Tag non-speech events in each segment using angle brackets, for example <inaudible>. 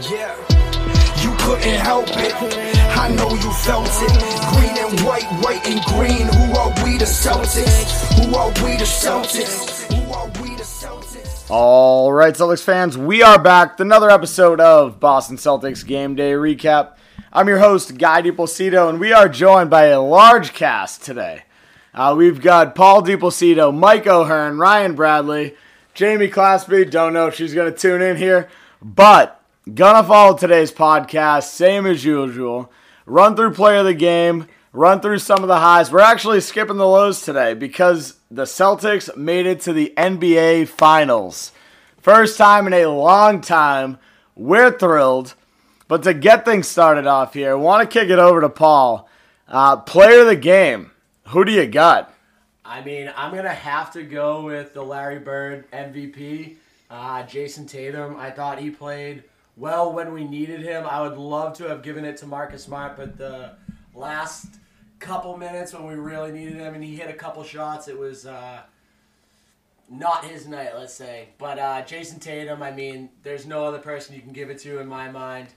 Yeah, you couldn't help it. I know you felt it. Green and white, white and green. Who are we the Celtics? Who are we the Celtics? All right, Celtics fans, we are back with another episode of Boston Celtics Game Day Recap. I'm your host, Guy DiPlacido, and we are joined by a large cast today. Uh, we've got Paul DiPlacido, Mike O'Hearn, Ryan Bradley, Jamie Claspy. Don't know if she's going to tune in here, but gonna follow today's podcast, same as usual. Run through play of the game, run through some of the highs. We're actually skipping the lows today because the Celtics made it to the NBA Finals. First time in a long time. We're thrilled. But to get things started off here, I want to kick it over to Paul. Uh, player of the game. Who do you got? I mean, I'm gonna have to go with the Larry Bird MVP, uh, Jayson Tatum. I thought he played well when we needed him. I would love to have given it to Marcus Smart, but the last couple minutes when we really needed him, and he hit a couple shots, it was uh, not his night, let's say. But uh, Jayson Tatum, I mean, there's no other person you can give it to in my mind.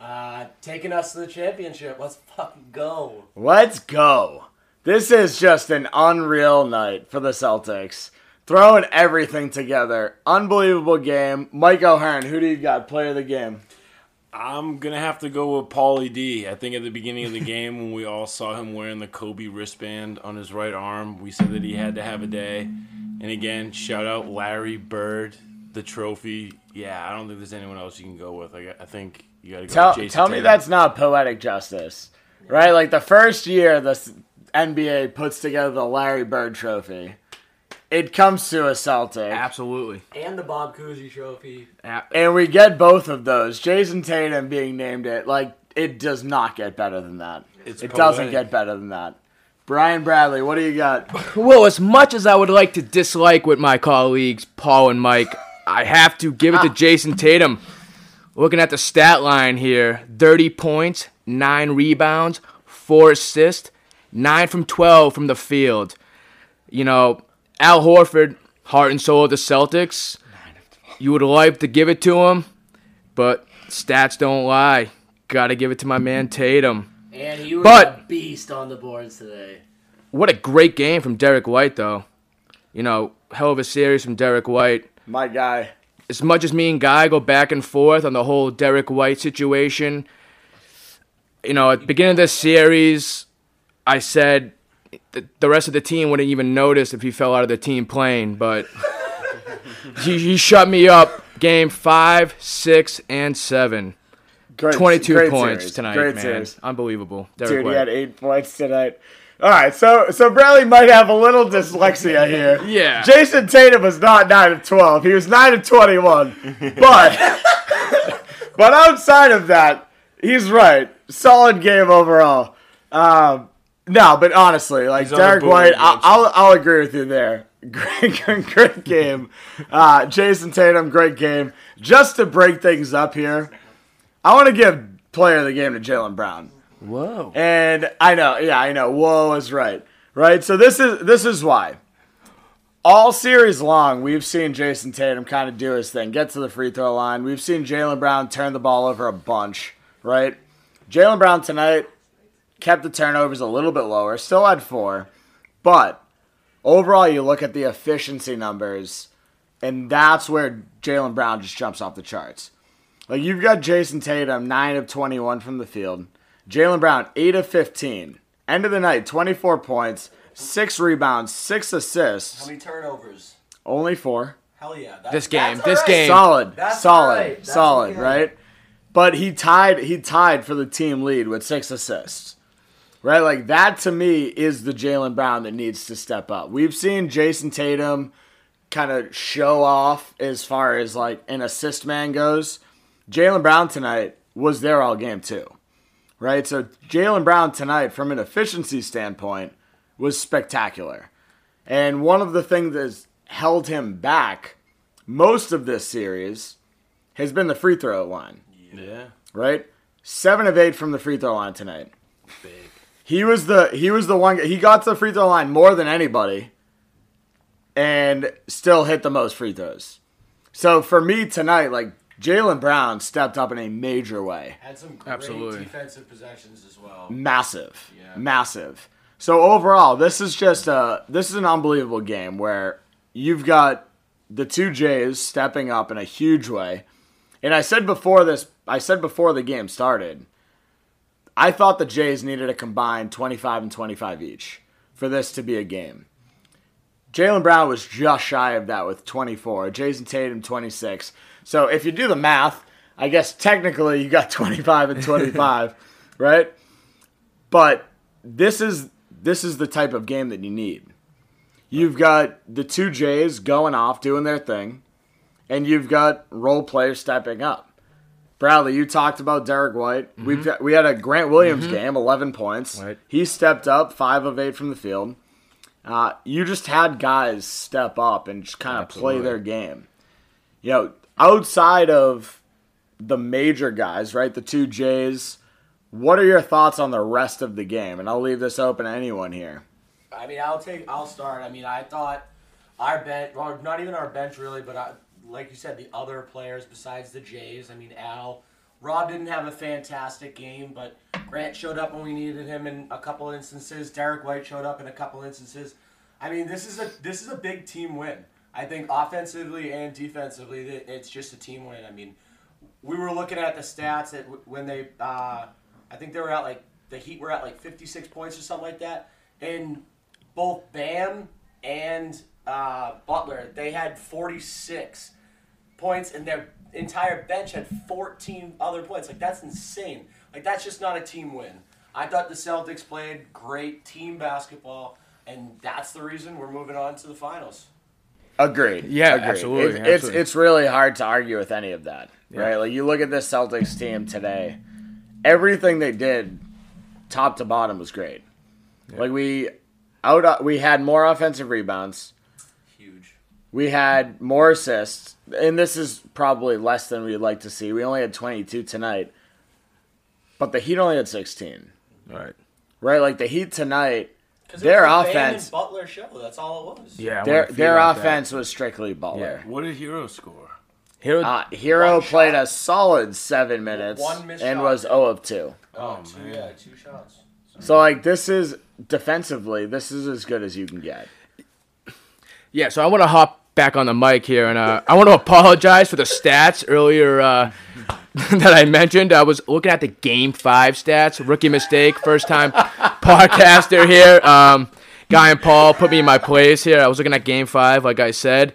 Uh, taking us to the championship. Let's fucking go. Let's go. This is just an unreal night for the Celtics. Throwing everything together. Unbelievable game. Mike O'Hearn, who do you got? Player of the game. I'm gonna have to go with Paulie D. I think at the beginning of the game when we all saw him wearing the Kobe wristband on his right arm, we said that he had to have a day. And again, shout out Larry Bird, the trophy. Yeah, I don't think there's anyone else you can go with. I, I think you gotta go Tell, with Jayson tell me that's not poetic justice. Right? Like the first year the NBA puts together the Larry Bird trophy, it comes to a Celtic. Absolutely. And the Bob Cousy Trophy. And we get both of those. Jayson Tatum being named it. Like, it does not get better than that. It's it doesn't get better than that. Brian Bradley, what do you got? <laughs> Well, as much as I would like to dislike with my colleagues, Paul and Mike, I have to give it to <laughs> Jayson Tatum. Looking at the stat line here 30 points, 9 rebounds, 4 assists, 9 from 12 from the field. You know, Al Horford, heart and soul of the Celtics. You would like to give it to him, but stats don't lie. Gotta give it to my man Tatum. And he was But- a beast on the boards today. What a great game from Derrick White, though. You know, hell of a series from Derrick White. My guy. As much as me and Guy go back and forth on the whole Derrick White situation, you know, at the beginning of this series, I said th- the rest of the team wouldn't even notice if he fell out of the team plane, but <laughs> he, he shut me up. Game five, six, and seven. Great, 22 great points series. tonight, Great man. series. Unbelievable. Derrick Dude, White. he had eight points tonight. All right, so so Bradley might have a little dyslexia here. Yeah. Jayson Tatum was not nine of twelve. He was nine of twenty-one. <laughs> But but outside of that, he's right. Solid game overall. Um, no, but honestly, like He's Derrick White, I'll, I'll I'll agree with you there. <laughs> Great, great, great game. Uh, Jayson Tatum, great game. Just to break things up here, I want to give player of the game to Jaylen Brown. Whoa. And I know, yeah, I know. Whoa is right, right. So this is this is why. All series long, we've seen Jayson Tatum kind of do his thing, get to the free throw line. We've seen Jaylen Brown turn the ball over a bunch, right? Jaylen Brown tonight kept the turnovers a little bit lower, still had four, but overall, you look at the efficiency numbers, and that's where Jaylen Brown just jumps off the charts. Like you've got Jayson Tatum, nine of twenty-one from the field. Jaylen Brown, eight of fifteen. End of the night, twenty-four points, six rebounds, six assists, How many turnovers? only four. Hell yeah. That, This game, that's this all right. game. Solid, That's solid, right. That's solid, right? But he tied. He tied for the team lead with six assists. Right, like that to me is the Jaylen Brown that needs to step up. We've seen Jayson Tatum kind of show off as far as like an assist man goes. Jaylen Brown tonight was there all game too, right? So Jaylen Brown tonight, from an efficiency standpoint, was spectacular. And one of the things that's held him back most of this series has been the free throw line, Yeah. right? Seven of eight from the free throw line tonight. He was the he was the one he got to the free throw line more than anybody, and still hit the most free throws. So for me tonight, like Jaylen Brown stepped up in a major way. Had some great Absolutely. defensive possessions as well. Massive. Yeah. Massive. So overall, this is just a this is an unbelievable game where you've got the two Jays stepping up in a huge way. And I said before this I said before the game started, I thought the Jays needed a combined 25 and 25 each for this to be a game. Jaylen Brown was just shy of that with 24. Jayson Tatum 26. So if you do the math, I guess technically you got <laughs> 25 and 25, <laughs> right? But this is this is the type of game that you need. You've got the two Jays going off doing their thing, and you've got role players stepping up. Bradley, you talked about Derrick White. We've we had a Grant Williams game, 11 points. Right. He stepped up, five of eight from the field. Uh, you just had guys step up and just kind of play their game. You know, outside of the major guys, right? The two Jays. What are your thoughts on the rest of the game? And I'll leave this open to anyone here. I mean, I'll take. I'll start. I mean, I thought our bench, well, not even our bench really, but I, like you said, the other players besides the Jays. I mean, Al, Rob didn't have a fantastic game, but Grant showed up when we needed him in a couple instances. Derrick White showed up in a couple instances. I mean, this is a this is a big team win. I think offensively and defensively, it's just a team win. I mean, we were looking at the stats that when they, uh, I think they were at like the Heat were at like 56 points or something like that, and both Bam and uh, Butler they had 46 points, and their entire bench had 14 other points. Like that's insane. Like that's just not a team win. I thought the Celtics played great team basketball, and that's the reason we're moving on to the finals. Agreed. Yeah, Agreed. absolutely, It's, it's absolutely. it's really hard to argue with any of that, right? Like you look at this Celtics team today, everything they did, top to bottom, was great. Like we out we had more offensive rebounds, Huge. We had more assists, and this is probably less than we'd like to see. We only had 22 tonight, but the Heat only had 16, All right. right? Like the Heat tonight, Their was the Bam offense- and Butler show. That's all it was. Yeah. I their wanna their off that. offense was strictly Butler. What did Herro score? Herro, Uh, Herro played shot. a solid seven minutes and shot. was 0 of 2. Oh, Oh, two, man. yeah, two shots. So, like, this is defensively, this is as good as you can get. Yeah, so I want to hop back on the mic here, and uh, I want to apologize for the stats earlier uh, <laughs> that I mentioned. I was looking at the Game Five stats. Rookie mistake. First time <laughs> podcaster here. Um, Guy and Paul put me in my place here. I was looking at Game Five, like I said.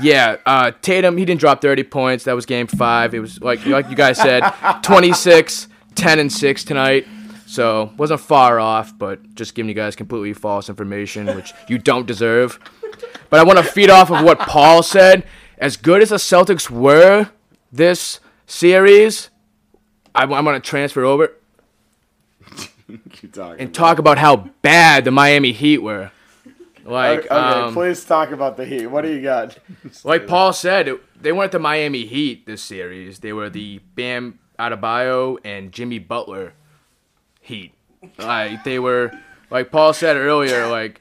Yeah, uh, Tatum, he didn't drop 30 points. That was game five. It was like like you guys said, <laughs> 26, 10, and 6 tonight. So wasn't far off, but just giving you guys completely false information, which you don't deserve. But I want to feed off of what Paul said. As good as the Celtics were this series, I, am going to transfer over <laughs> and talk about how bad the Miami Heat were. Like, okay, um, please talk about the Heat. What do you got? <laughs> like Paul said, it- they weren't the Miami Heat this series. They were the Bam Adebayo and Jimmy Butler Heat. Like they were, like Paul said earlier, like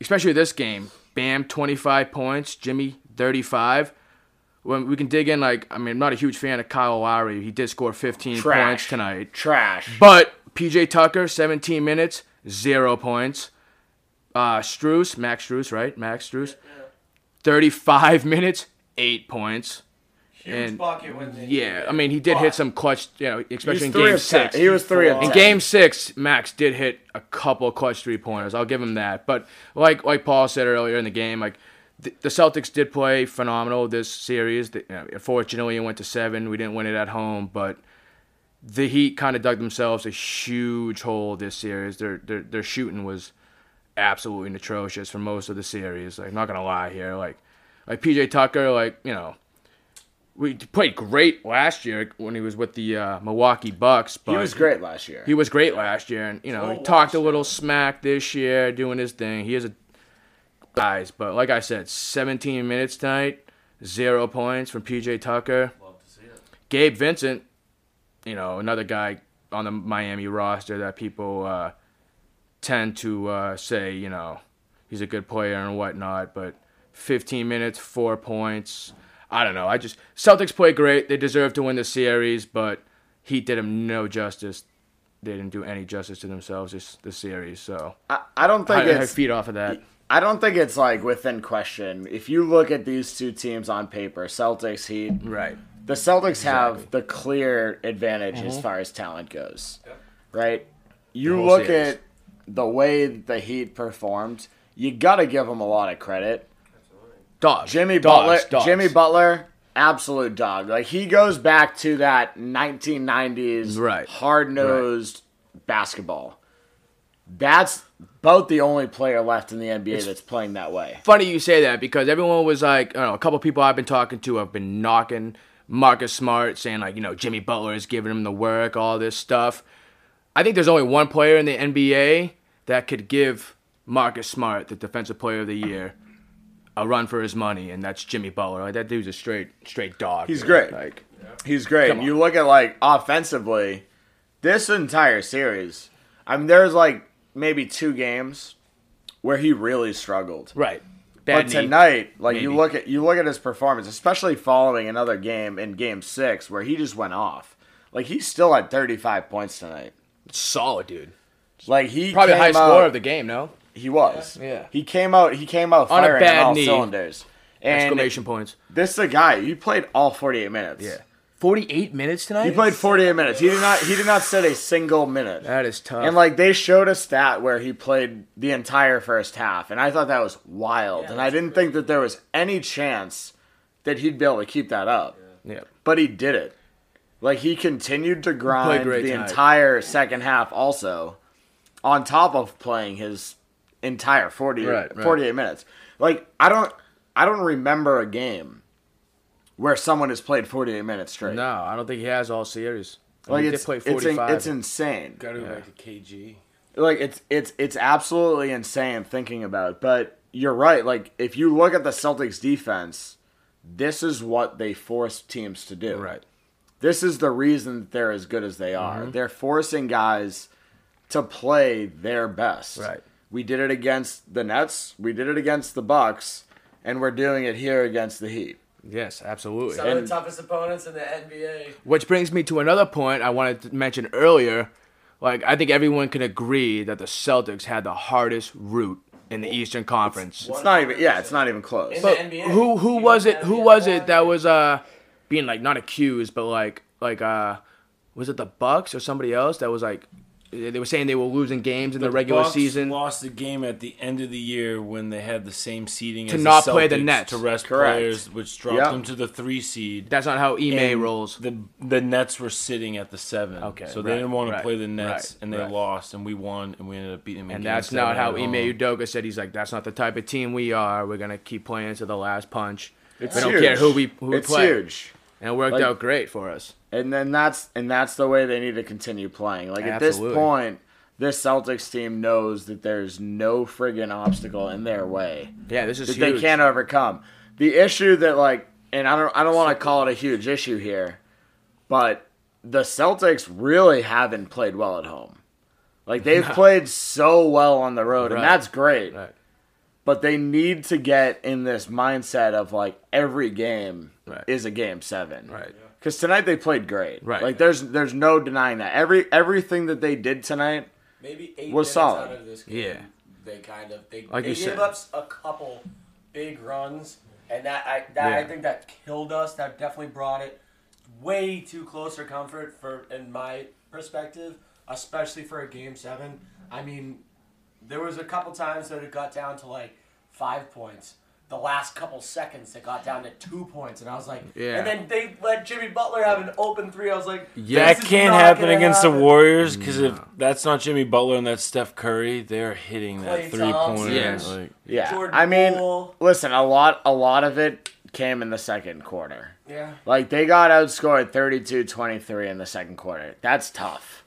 especially this game, Bam twenty five points, Jimmy thirty five. When we can dig in, like I mean, I'm not a huge fan of Kyle Lowry. He did score fifteen Trash. points tonight. Trash. But PJ Tucker, 17 minutes, zero points. Uh, Strus, Max Strus, right? Max Strus, 35 <laughs> minutes, eight points. Huge And- bucket when they. Yeah, I mean, he did hit some clutch, you know, especially in game six. He was three of In ten. game six, Max did hit a couple clutch three pointers. I'll give him that. But like like Paul said earlier in the game, like the, the Celtics did play phenomenal this series. The, you know, unfortunately, it went to seven. We didn't win it at home, but the Heat kind of dug themselves a huge hole this series. Their their their shooting was absolutely atrocious for most of the series. Like, not gonna lie here, like like PJ Tucker, like you know. We played great last year when he was with the uh, Milwaukee Bucks. But He was great last year. He was great last year, and you know he talked a last little smack this year, doing his thing. He is a guys, but like I said, 17 minutes tonight, zero points from PJ Tucker. Love to see it. Gabe Vincent, you know, another guy on the Miami roster that people uh, tend to uh, say, you know, he's a good player and whatnot, but 15 minutes, four points. I don't know. I just Celtics play great. They deserve to win the series, but Heat did them no justice. They didn't do any justice to themselves this the series. So I, I don't think I, I it's feed off of that. I don't think it's like within question. If you look at these two teams on paper, Celtics, Heat, Right. the Celtics have the clear advantage Mm-hmm. as far as talent goes. Right? You look series. at the way the Heat performed, you got to give them a lot of credit. Dogs. Jimmy Dogs, Butler, dogs. Jimmy Butler, absolute dog. Like he goes back to that 1990s Right. hard-nosed basketball. That's about the only player left in the NBA that's playing that way. funny you say that because everyone was like, I don't know, a couple people I've been talking to have been knocking Marcus Smart, saying like, you know, Jimmy Butler is giving him the work, all this stuff. I think there's only one player in the NBA that could give Marcus Smart, the Defensive Player of the Year, a run for his money, and that's Jimmy Butler. Like that dude's a straight, straight dog. He's dude. great. Like, He's great. And you look at like offensively, this entire series. I mean, there's like maybe two games where he really struggled. right. But knee. tonight, like you look at you look at his performance, especially following another game in Game Six where he just went off. Like he's still at 35 points tonight. solid dude. Like he Probably the highest out, scorer of the game. No He was. Yeah. He came out. He came out On a firing bad on all knee. cylinders. And exclamation points. this is a guy. He played all 48 minutes. Yeah. Forty-eight minutes tonight. He played 48 minutes. He did not. He did not sit a single minute. That is tough. And like they showed a stat where he played the entire first half, and I thought that was wild. Yeah, and I didn't think that there was any chance that he'd be able to keep that up. yeah. But he did it. Like he continued to grind the tonight. entire second half, also on top of playing his entire 40, Right, right. 48 minutes. Like I don't, I don't remember a game where someone has played 48 minutes straight. No, I don't think he has all series. like he did it's play it's, in- 45. it's insane. Got to go back to KG. like it's it's it's absolutely insane thinking about it. But you're right. Like if you look at the Celtics defense, this is what they force teams to do. right. This is the reason that they're as good as they are. Mm-hmm. They're forcing guys to play their best. Right. We did it against the Nets. We did it against the Bucks, and we're doing it here against the Heat. Yes, absolutely. Some of the toughest opponents in the NBA. Which brings me to another point I wanted to mention earlier. Like, I think everyone can agree that the Celtics had the hardest route in the Eastern Conference. It's not even. Yeah, it's not even close. In But the NBA. who who was it? Who was it that was uh being like not accused, but like like uh was it the Bucks or somebody else that was like they were saying they were losing games in the, regular Bucks season lost the game at the end of the year when they had the same seeding To as not the play the Nets. to rest Correct. players, which dropped Yep. them to the three seed. That's not how Ime rolls. The the Nets were sitting at the seven. Okay, so they right, didn't want to right, play the Nets, right, and they right. lost, and we won, and we ended up beating them. And that's not how at Ime. Udoka said. He's like, that's not the type of team we are. We're gonna keep playing to the last punch. It's we don't huge. care who we who we it's play. huge. And it worked Like- out great for us. and then that's and that's the way they need to continue playing. Like at this point, this Celtics team knows that there's no friggin' obstacle in their way Yeah, this is that huge. they can't overcome. The issue that like, and I don't I don't want to call it a huge issue here, but the Celtics really haven't played well at home. Like they've <laughs> played so well on the road, Right. and that's great. Right. But they need to get in this mindset of like every game Right. is a game seven. Right. Because tonight they played great. Right. Like there's there's no denying that. Every everything that they did tonight. maybe eight was solid. out of this game, Yeah. they kind of they, Like they you gave said. up a couple big runs, and that I that I think that killed us. That definitely brought it way too close for comfort for in my perspective, especially for a game seven. I mean, there was a couple times that it got down to like five points. The last couple seconds, it got down to two points, and I was like, Yeah. and then they let Jimmy Butler have an open three. I was like, Yeah. That can't happen gonna against the. Warriors because if that's not Jimmy Butler and that's Steph Curry, they're hitting that three Thompson. pointer. Yes. Like, Yeah. Jordan I mean, Poole. listen, a lot a lot of it came in the second quarter. Yeah. Like they got outscored 32-23 in the second quarter. That's tough.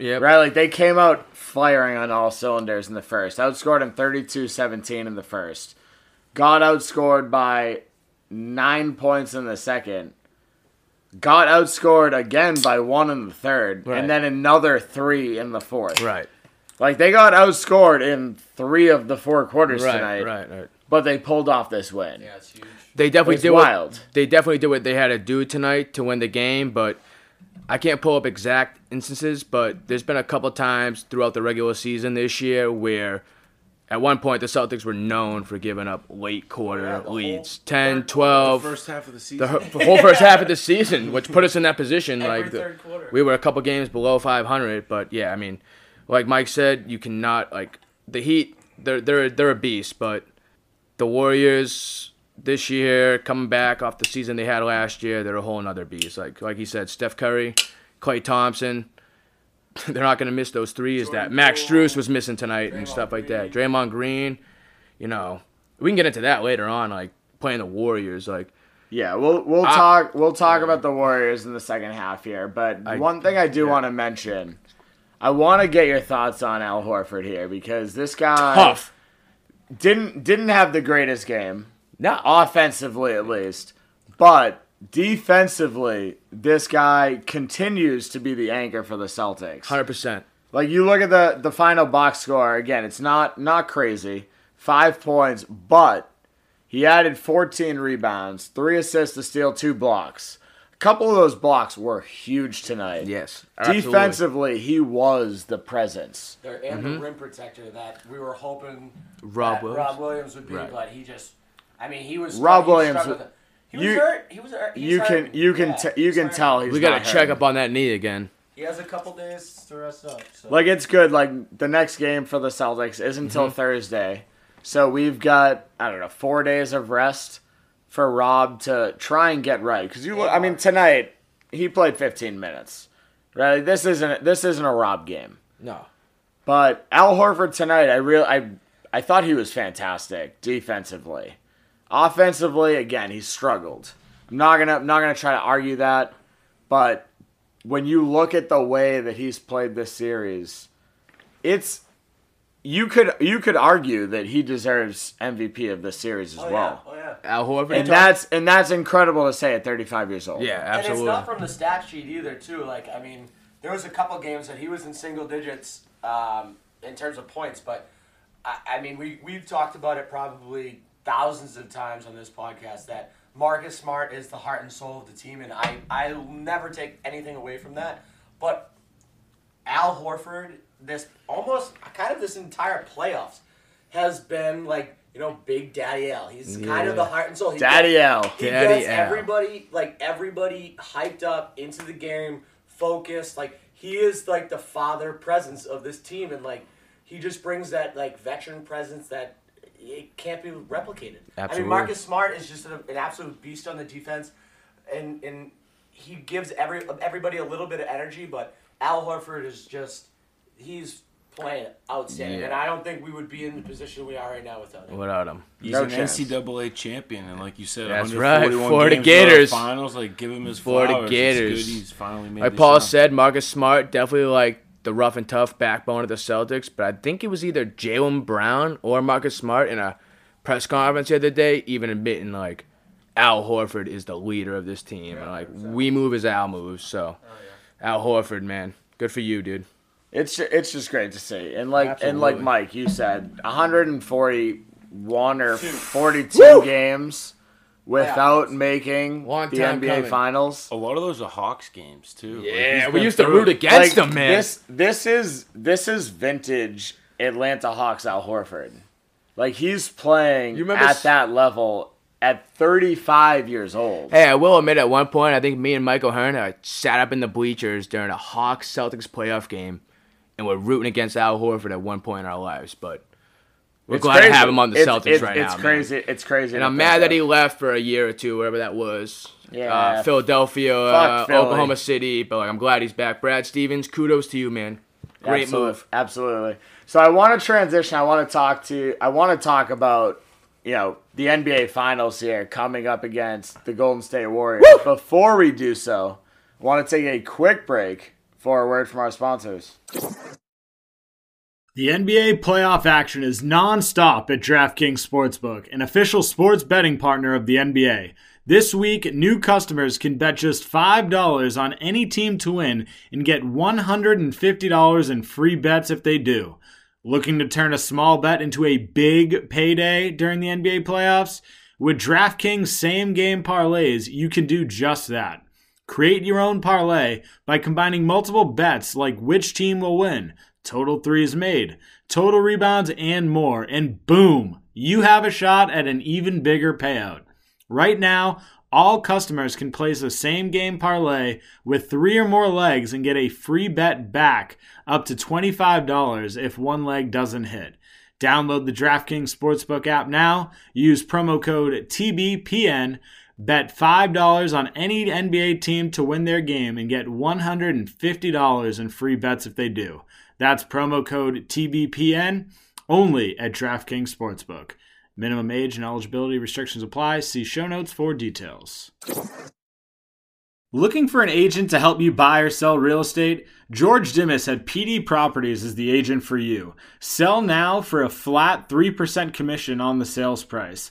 Yep. Right? Like they came out firing on all cylinders in the first. Outscored them 32-17 in the first. Got outscored by 9 points in the second. Got outscored again by 1 in the third Right. and then another 3 in the fourth. Right. Like they got outscored in 3 of the 4 quarters Right. tonight. Right. Right. but they pulled off this win. Yeah, it's huge. They definitely It's did wild. what they definitely did what they had to do tonight to win the game, but I can't pull up exact instances, but there's been a couple times throughout the regular season this year where at one point the Celtics were known for giving up late quarter Yeah, the whole leads 10, third 12 The first half of the season. the, whole- the whole first half of the <laughs> season, which put us in that position. Every like the- third quarter. we were a couple games below 500, but yeah, I mean, like Mike said, you cannot like the Heat. They're they're they're a beast, but the Warriors this year coming back off the season they had last year, they're a whole nother beast. Like like he said, Steph Curry, Klay Thompson. <laughs> They're not going to miss those threes that Jordan Max Poole, Strus was missing tonight and stuff like that. Green. Draymond Green, you know, we can get into that later on. Like playing the Warriors, like Yeah, we'll we'll I- talk we'll talk about the Warriors in the second half here, but I- one thing I do yeah. want to mention, I want to get your thoughts on Al Horford here because this guy tough. didn't didn't have the greatest game No, offensively at least, but defensively this guy continues to be the anchor for the Celtics. hundred percent. Like you look at the the final box score again, it's not not crazy. 5 points, but he added 14 rebounds, 3 assists to steal, 2 blocks. A couple of those blocks were huge tonight. Yes, absolutely. Defensively, he was the presence. There and the rim protector that we were hoping Mm-hmm. Rob that Williams? Rob Williams would be, Right. but he just, I mean, he was Rob he Williams struggling. was- He was you- hurt. He was hurt. He's You hurt. can you can Yeah, t- you he's can hurt. tell he's We got not to check up on that knee again. He has a couple days to rest up. So. Like it's good. Like the next game for the Celtics isn't until Mm-hmm. Thursday, so we've got I don't know four days of rest for Rob to try and get right. Because you, look, I mean, tonight he played 15 minutes. Right, this isn't this isn't a Rob game. No, But Al Horford tonight, I real I I thought he was fantastic defensively. Offensively, again, he struggled. I'm not gonna I'm not gonna try to argue that, but when you look at the way that he's played this series, it's you could you could argue that he deserves MVP of this series as oh, well. yeah. Oh, yeah. Al Horford. And that's and that's incredible to say at 35 years old. yeah, absolutely. And it's not from the stat sheet either, too. Like, I mean, there was a couple games that he was in single digits um, in terms of points, but I, I mean, we we've talked about it probably thousands of times on this podcast that Marcus Smart is the heart and soul of the team, and I I'll never take anything away from that. But Al Horford, this almost kind of this entire playoffs has been like you know Big Daddy Al. He's kind of the heart and soul. He Daddy gets- Al. he Daddy gets Al. everybody like everybody hyped up into the game, focused. Like he is like the father presence of this team, and like he just brings that like veteran presence that it can't be replicated. I mean, Marcus Smart is just an, an absolute beast on the defense, and and he gives every everybody a little bit of energy. But Al Horford is just he's playing outstanding, Yeah. and I don't think we would be in the position we are right now without him. Without him. He's No an chance. NCAA champion, and like you said, That's 141 right, Florida games Gators. finals. Like give him his Florida flowers. Gators. It's good he's finally made. Like Paul jump. said, Marcus Smart definitely like the rough and tough backbone of the Celtics, but I think it was either Jaylen Brown or Marcus Smart in a press conference the other day, even admitting like Al Horford is the leader of this team, and like we move as Al moves. So oh, Al Horford, man, good for you, dude. It's ju- it's just great to see, and like and like Mike, you said, 141 or 42 games without making Long the time NBA coming. Finals. A lot of those are Hawks games too. Like, Yeah, he's we been used to through root against Like, him, man. This this is this is vintage Atlanta Hawks Al Horford. Like he's playing You remember at s- that level at 35 years old. Hey, I will admit at one point, I think me and Michael Hearn I sat up in the bleachers during a Hawks Celtics playoff game, and we're rooting against Al Horford at one point in our lives. But we're It's glad crazy. to have him on the It's- Celtics it's, right it's now. man. crazy. It's crazy. And I'm mad that he left for a year or two, wherever that was. Yeah. Uh, Philadelphia, uh. Oklahoma City. But like, I'm glad he's back. Brad Stevens, kudos to you, man. Great move. Absolutely. So I want to transition. I want to talk to. I want to talk about you know the NBA Finals here coming up against the Golden State Warriors. Before we do so, I want to take a quick break for a word from our sponsors. The NBA playoff action is non-stop at DraftKings Sportsbook, an official sports betting partner of the NBA. This week, new customers can bet just $5 on any team to win and get $150 in free bets if they do. Looking to turn a small bet into a big payday during the NBA playoffs? With DraftKings same game parlays, you can do just that. Create your own parlay by combining multiple bets like which team will win, total threes made, total rebounds, and more, and boom, you have a shot at an even bigger payout. Right now, all customers can place a same game parlay with three or more legs and get a free bet back up to $25 if one leg doesn't hit. Download the DraftKings Sportsbook app now. Use promo code TBPN. Bet $5 on any NBA team to win their game and get $150 in free bets if they do. That's promo code TBPN only at DraftKings Sportsbook. Minimum age and eligibility restrictions apply. See show notes for details. Looking for an agent to help you buy or sell real estate? George Dimas at PD Properties is the agent for you. Sell now for a flat 3% commission on the sales price.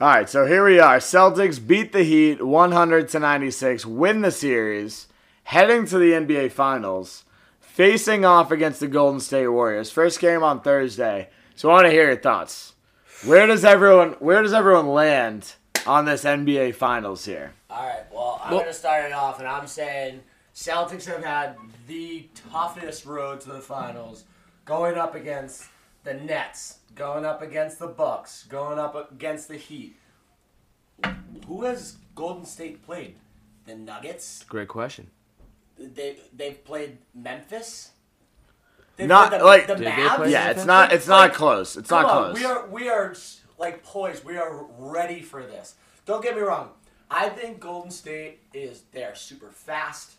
All right, so here we are. Celtics beat the Heat 100 to 96, win the series, heading to the NBA Finals, facing off against the Golden State Warriors. First game on Thursday. So I want to hear your thoughts. Where does everyone where does everyone land on this NBA Finals here? All right. Well, I'm gonna start it off, and I'm saying Celtics have had the toughest road to the finals, going up against the Nets, going up against the Bucks, going up against the Heat. Who has Golden State played? The Nuggets. Great question. They they've played Memphis. They've Not, played like- the Mavs. Yeah, it's not it's not close. It's not on, close. We are we are like poised. We are ready for this. Don't get me wrong. I think Golden State is they're super fast.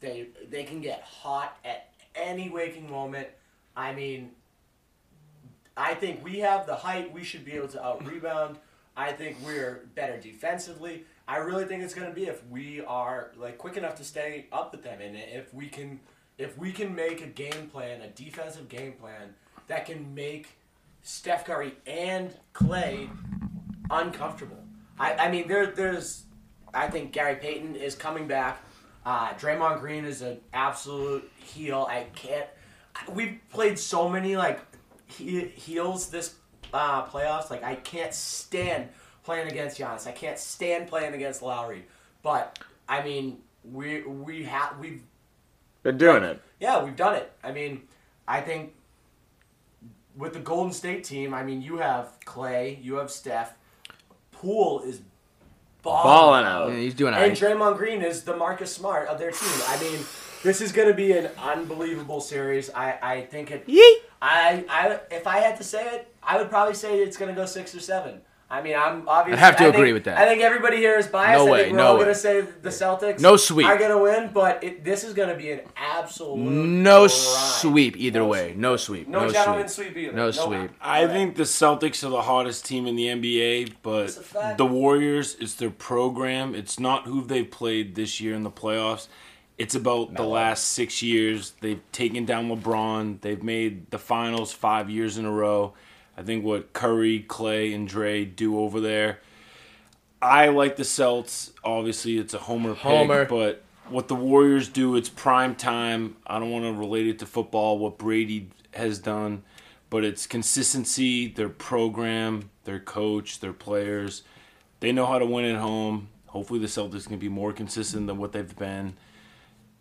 They they can get hot at any waking moment. I mean, I think we have the height. We should be able to out rebound. I think we're better defensively. I really think it's going to be if we are like quick enough to stay up with them, and if we can, if we can make a game plan, a defensive game plan that can make Steph Curry and Klay uncomfortable. I, I mean, there, there's, I think Gary Payton is coming back. Uh, Draymond Green is an absolute heel. I can't. We've played so many like he, heels this uh, playoffs. Like I can't stand playing against Giannis. I can't stand playing against Lowry. But I mean, we we have we've Been doing it. yeah, we've done it. I mean, I think with the Golden State team, I mean, you have Klay, you have Steph. Poole is balling, Balling out. Yeah, he's doing all and right. Draymond Green is the Marcus Smart of their team. I mean, this is going to be an unbelievable series. I, I think it. I, I if I had to say it, I would probably say it's going to go six or seven. I mean, I'm obviously. I have to think- agree with that. I think everybody here is biased. No I way, think we're no all way. going to say the Celtics. No sweep. Are going to win, but it, this is going to be an absolute. No grind. sweep either No way. sweep. No sweep. No, No gentleman sweep. sweep either. No sweep. I think the Celtics are the hottest team in the NBA, but It's a fact. the Warriors, it's their program. It's not who they've played this year in the playoffs. It's about the last six years. They've taken down LeBron. They've made the finals five years in a row. I think what Curry, Klay, and Dre do over there. I like the Celts. Obviously, it's a homer pick, Homer. but what the Warriors do, it's prime time. I don't want to relate it to football, what Brady has done, but it's consistency, their program, their coach, their players. They know how to win at home. Hopefully, the Celtics can be more consistent than what they've been.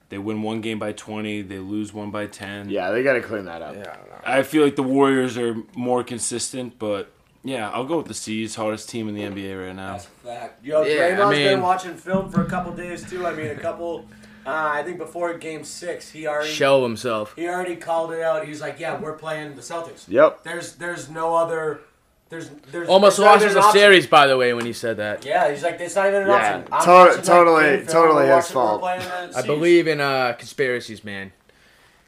They win one game by 20, they lose one by 10. Yeah, they got to clean that up. Yeah, I feel like the Warriors are more consistent, but yeah, I'll go with the C's, hottest team in the NBA right now. That's a fact. Yo, Yeah, Draymond's I been watching film for a couple days too. I mean, a couple. Uh, I think before Game Six, he already Show himself. he already called it out. He's like, "Yeah, we're playing the Celtics." Yep. There's there's no other. There's there's Almost there's lost even us a option. series, by the way, when he said that. Yeah, he's like, it's not even an Yeah, option. I'm to- watching, like, totally- game film, totally his fault. I believe in uh, conspiracies, man.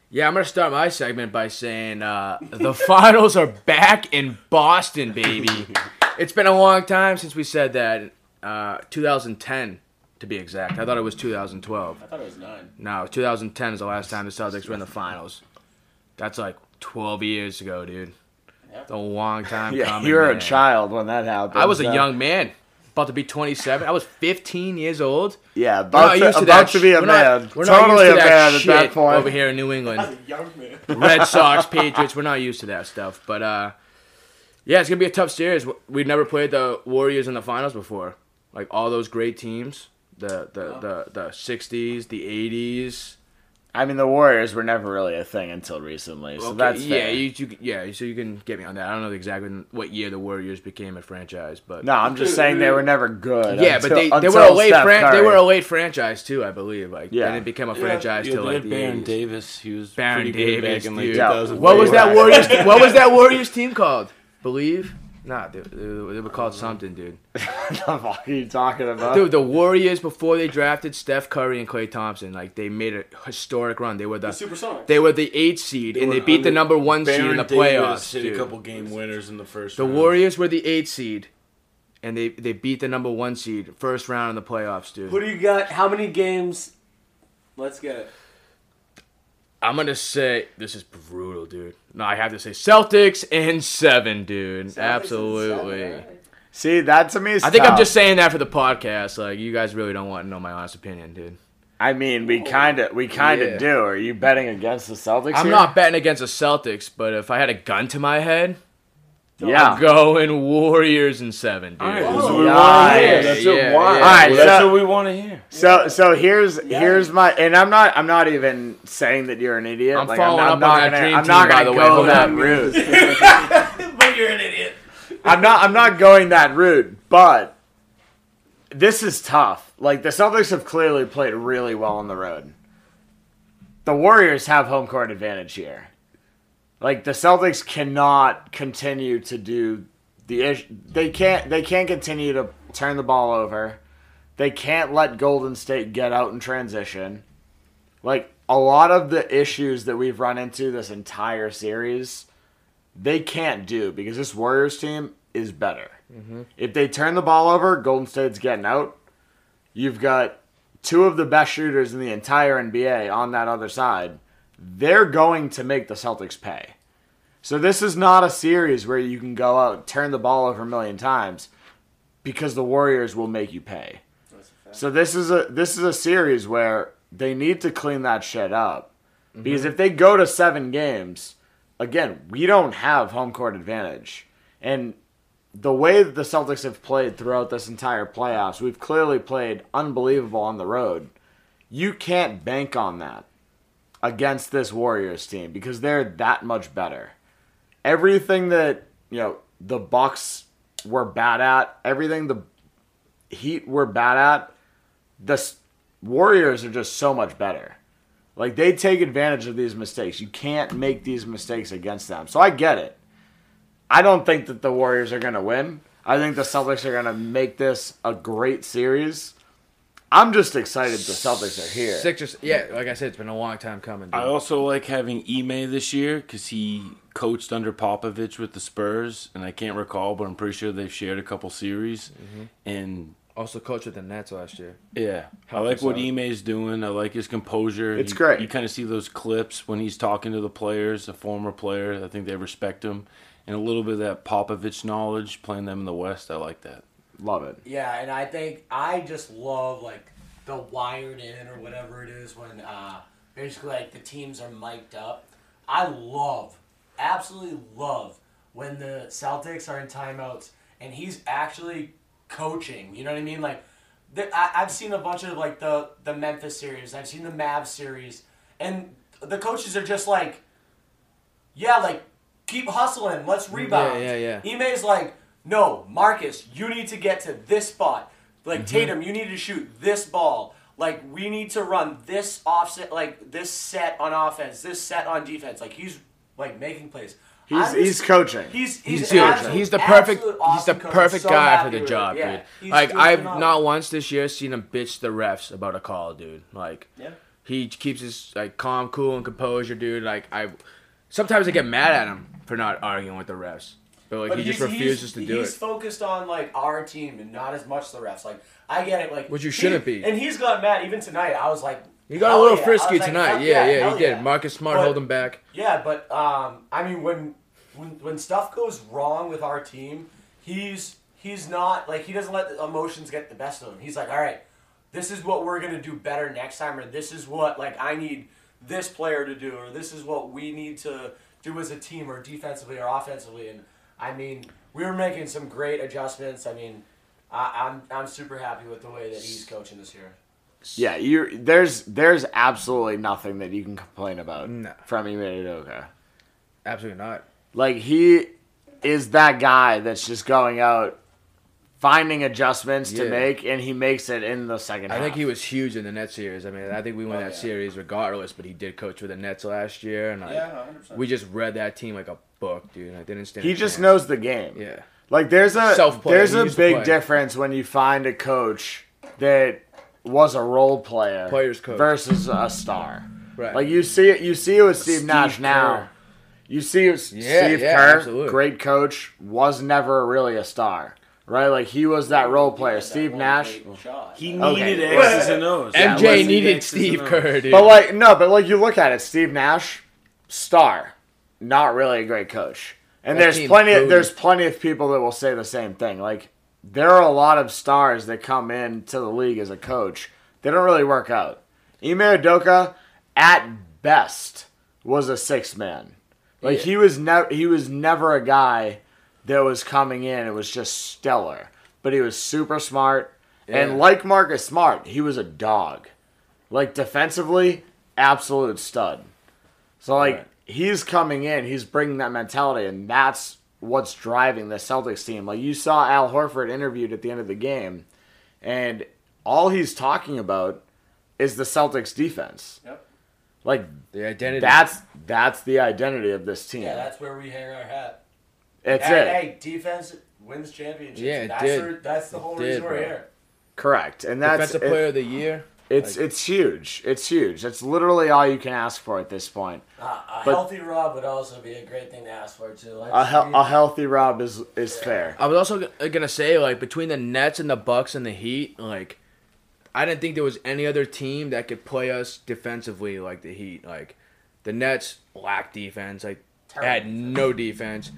Yeah, I'm gonna start my segment by saying uh, <laughs> the finals are back in Boston, baby. <laughs> It's been a long time since we said that. Uh, 2010 to be exact. I thought it was 2012. I thought it was nine. No, 2010 is the last time the Celtics were in the finals. That's like 12 years ago, dude. It's a long time Yeah, coming. you were a child when that happened. I was a young man, about to be 27. I was 15 years old. Yeah, We're about, to, used to about to be a we're man. Not, we're not totally used a to that man at shit that point. over here in New England. young man. Red <laughs> Sox, Patriots. We're not used to that stuff. But uh, yeah, it's gonna be a tough series. We've never played the Warriors in the finals before. Like all those great teams, the the the, the 60s, the 80s. I mean, the Warriors were never really a thing until recently, so Okay, that's yeah, you, you yeah. So you can get me on that. I don't know exactly what year the Warriors became a franchise, but no, I'm just saying they were never good. yeah, until, but they, they were a late fran- they were a late franchise too, I believe. Like Yeah. they didn't become a franchise Yeah, till they like the Baron 80s. Davis. He was Baron pretty good Davis, back in like dude. 2000. What was that. Warriors? <laughs> what was that Warriors team called? Believe? Nah, they, they, they were called something, dude. <laughs> the fuck are you talking about? Dude, the Warriors before they drafted Steph Curry and Klay Thompson, like they made a historic run. They were the Supersonics. they were the eight seed and they beat the number one seed in the Davis playoffs. hit dude. a couple game winners in the first. The round. Warriors were the eight seed, and they they beat the number one seed first round in the playoffs, dude. Who do you got? How many games? Let's get it. I'm gonna say this is brutal, dude. No, I have to say Celtics in seven, dude. Absolutely. See, that to me is I think I'm just saying that for the podcast. Like, you guys really don't want to know my honest opinion, dude. I mean, we kind of, we kind of Yeah. do. Are you betting against the Celtics? I'm here? not betting against the Celtics, but if I had a gun to my head, Yeah. I'm going Warriors in seven, dude. All right, that's what we want to hear. That's yeah, what, yeah. why? All right, that's so- what we want to hear. So, so here's here's my, and I'm not, I'm not even saying that you're an idiot. I'm like, following I'm, up on not that gonna, dream I'm team, not gonna the way. go Hold that route. <laughs> but you're an idiot. I'm not, I'm not going that route. But this is tough. Like the Celtics have clearly played really well on the road. The Warriors have home court advantage here. Like the Celtics cannot continue to do the ish. They can't. They can't continue to turn the ball over. They can't let Golden State get out in transition. Like a lot of the issues that we've run into this entire series, they can't do because this Warriors team is better. Mm-hmm. If they turn the ball over, Golden State's getting out. You've got two of the best shooters in the entire NBA on that other side. They're going to make the Celtics pay. So this is not a series where you can go out and turn the ball over a million times because the Warriors will make you pay. So this is a this is a series where they need to clean that shit up. Because if they go to 7 games, again, we don't have home court advantage. And the way that the Celtics have played throughout this entire playoffs, we've clearly played unbelievable on the road. You can't bank on that against this Warriors team because they're that much better. Everything that, you know, the Bucks were bad at, everything the Heat were bad at, the Warriors are just so much better. Like they take advantage of these mistakes. You can't make these mistakes against them. So I get it. I don't think that the Warriors are going to win. I think the Celtics are going to make this a great series. I'm just excited the Celtics are here. Sixers, yeah, like I said, it's been a long time coming. Dude. I also like having Ime this year because he coached under Popovich with the Spurs, and I can't recall, but I'm pretty sure they've shared a couple series. Mm-hmm. And also coached with the Nets last year. yeah, I like what out. Ime's doing. I like his composure. It's You- great. You kind of see those clips when he's talking to the players, a former player. I think they respect him, and a little bit of that Popovich knowledge playing them in the West. I like that. Love it. Yeah, and I think I just love like the wired in or whatever it is when uh, basically like the teams are mic'd up. I love, absolutely love when the Celtics are in timeouts and he's actually coaching. You know what I mean? Like, the, I, I've seen a bunch of like the the Memphis series. I've seen the Mavs series, and the coaches are just like, yeah, like keep hustling. Let's rebound. yeah, yeah. Yeah. Ime's like, no, Marcus, you need to get to this spot. Like mm-hmm. Tatum, you need to shoot this ball. Like we need to run this offset, like this set on offense, this set on defense. Like he's like making plays. He's he's coaching. He's he's, He's, absolute- he's the perfect absolute he's the perfect So guy for the job. Yeah, dude. he's Like I've phenomenal. not once this year seen him bitch the refs about a call, dude. Like Yeah. he keeps his like calm, cool, and composure, dude. Like I sometimes I get mad at him for not arguing with the refs. But like But he just refuses to do He's it. He's focused on like our team and not as much the refs. Like I get it, like Which you shouldn't be. And he's got mad even tonight. I was like, He got a little yeah. Frisky like, tonight. fuck yeah, yeah, he did. yeah. Marcus Smart But- hold him back. Yeah, but um, I mean, when when when stuff goes wrong with our team, he's he's not like he doesn't let the emotions get the best of him. He's like, all right, this is what we're gonna do better next time, or this is what like I need this player to do, or this is what we need to do as a team, or defensively or offensively. And I mean, we were making some great adjustments. I mean, I, I'm I'm super happy with the way that he's coaching this year. Yeah, you there's there's absolutely nothing that you can complain about No. from Ime Udoka. Absolutely not. Like he is that guy that's just going out finding adjustments to Yeah. make and he makes it in the second I half. think he was huge in the Nets series. I mean, I think we won Oh, that yeah. series regardless, but he did coach with the Nets last year, and like, Yeah, 100%. we just read that team like a book, dude. I didn't stand. he a just chance. knows the game. Yeah. Like there's a Self-play. there's He a big difference when you find a coach that was a role player Players coach. versus a star. Right. Like you see it you see it with Steve, Steve Nash now. You see it with Yeah, Steve yeah, Kerr, absolutely. great coach, was never really a star. Right? Like he was that role player. Steve one Nash. great shot. He Okay. needed X's and O's. MJ listen, needed X's Steve and O's. Kerr, dude. But like no, but like you look at it, Steve Nash, star, not really a great coach. And That there's team's plenty of, booty. there's plenty of people that will say the same thing. Like there are a lot of stars that come into the league as a coach. They don't really work out. Ime Udoka, at best, was a six man. Like Yeah. he was never he was never a guy that was coming in. It was just stellar. But he was super smart. Yeah. And like Marcus Smart, he was a dog. Like defensively, absolute stud. So like Right. he's coming in, he's bringing that mentality, and that's what's driving the Celtics team. Like you saw Al Horford interviewed at the end of the game, and all he's talking about is the Celtics defense. Yep. Like the identity. that's that's the identity of this team. Yeah, that's where we hang our hat. It's hey, it. hey, defense wins championships. Yeah, it that's did. our- that's the whole It reason did, we're bro. here. Correct. And that's defensive it- player of the year. it's like- it's huge. It's huge. That's literally all you can ask for at this point. Uh, a But- healthy Rob would also be a great thing to ask for too. Like A, hel- a healthy Rob is is fair. I was also g- gonna say like between the Nets and the Bucks and the Heat, like I didn't think there was any other team that could play us defensively like the Heat. Like the Nets lack defense, like had no defense.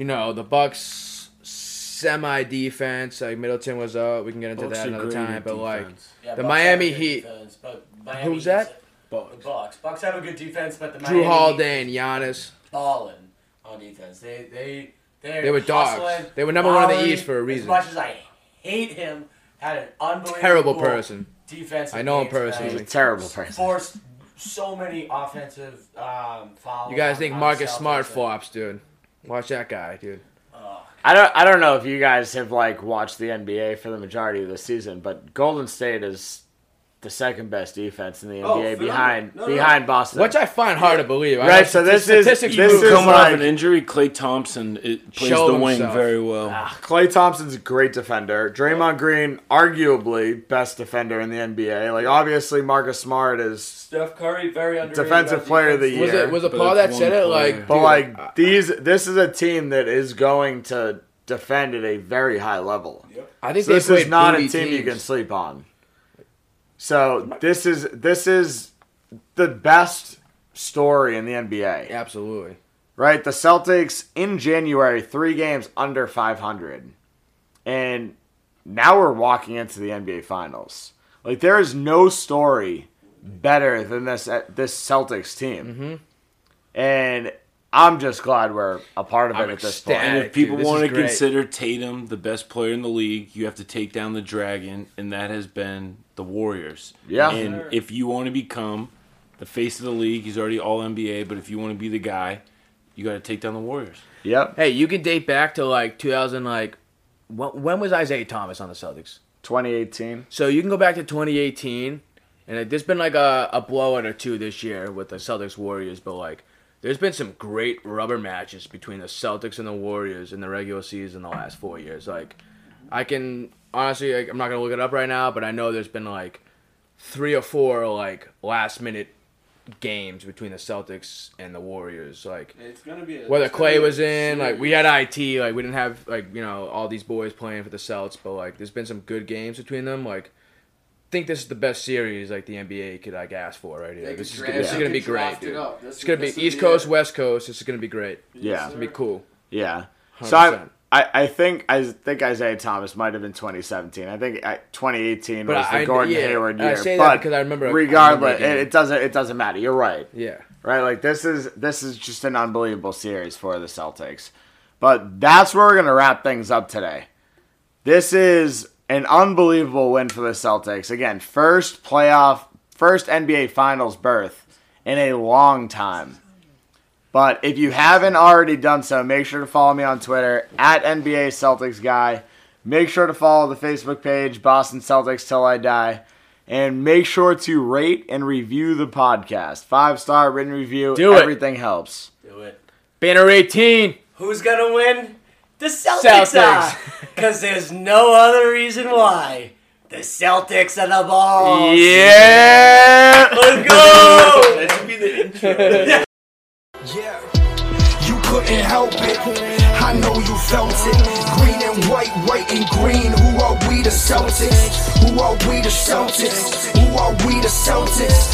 You know the Bucks semi defense. Like Middleton was up. We can get into Bucks that another time, at but like. Yeah, the Bucks Miami have a good Heat- defense, Miami Who's that? Bucks. The Bucks. Bucks have a good defense, but the Jrue Miami Holiday and Giannis, balling on defense. They they they They were dogs. They were number one in the East for a reason. As much as I hate him, had an unbelievable terrible person. defense. I know him personally. He's a terrible person. Forced so many offensive um, fouls. You guys think Marcus Smart flops, dude? Watch that guy, dude. I don't I don't know if you guys have like watched the NBA for the majority of the season, but Golden State is the second best defense in the Oh, NBA phenomenal. behind No, no. behind Boston. Which I find hard to believe. Right, know so this is- statistics this prove is it. Coming like- off an injury, Klay Thompson it plays Show the wing himself. very well. Ah. Klay Thompson's a great defender. Draymond Green, arguably best defender in the NBA. Like obviously Marcus Smart is Steph Curry, very underrated. Defensive on player of the year. Was it was it Paul that said one it? Like, but dude, like I- these this is a team that is going to defend at a very high level. I think So this is not a booty team you can sleep on. So this is this is the best story in the NBA. Absolutely. Right? The Celtics in January, three games under 500. And now we're walking into the NBA Finals. Like, there is no story better than this this Celtics team. Mm-hmm. And I'm just glad we're a part of it I'm at this ecstatic. point. And if people dude, want to great. consider Tatum the best player in the league, you have to take down the Dragon, and that has been the Warriors. Yeah. And Sure. if you want to become the face of the league, he's already All NBA. But if you want to be the guy, you got to take down the Warriors. Yep. Hey, you can date back to like 2000. Like, when, when was Isaiah Thomas on the Celtics? 2018. So you can go back to 2018, and like, there's been like a, a blowout or two this year with the Celtics Warriors, but like there's been some great rubber matches between the Celtics and the Warriors in the regular season the last four years. Like I can honestly, like, I'm not gonna look it up right now, but I know there's been like three or four like last minute games between the Celtics and the Warriors. Like It's gonna be a, whether Klay was in, like we had it, like we didn't have like you know all these boys playing for the Celts, but like there's been some good games between them. Like think this is the best series like the NBA could like ask for right here. This could is, draft- this is gonna be great, draft it dude. This It's gonna be this would East Coast, it. West Coast. This is gonna be great. Yeah. It's gonna be cool. Yeah. So I, 100%. I, I think I think Isaiah Thomas might have been 2017. I think uh, 2018 But was the I- Gordon yeah, Hayward I year. say that but because I remember- I regardless, remember it, it doesn't it doesn't matter. You're right. Yeah. Right? Like this is this is just an unbelievable series for the Celtics. But that's where we're gonna wrap things up today. This is an unbelievable win for the Celtics. Again, first playoff, first NBA Finals berth in a long time. But if you haven't already done so, make sure to follow me on Twitter at NBA Celtics Guy. Make sure to follow the Facebook page Boston Celtics Till I Die. And make sure to rate and review the podcast. Five star written review. Do it. Everything helps. Do it. Banner 18. Who's gonna win? The Celtics, Celtics. Because <laughs> there's no other reason why. The Celtics are the balls. Yeah. Let's <laughs> go. That should be the intro. <laughs> Yeah, you couldn't help it. I know you felt it. Green and white, white and green. Who are we, the Celtics? Who are we, the Celtics? Who are we, the Celtics?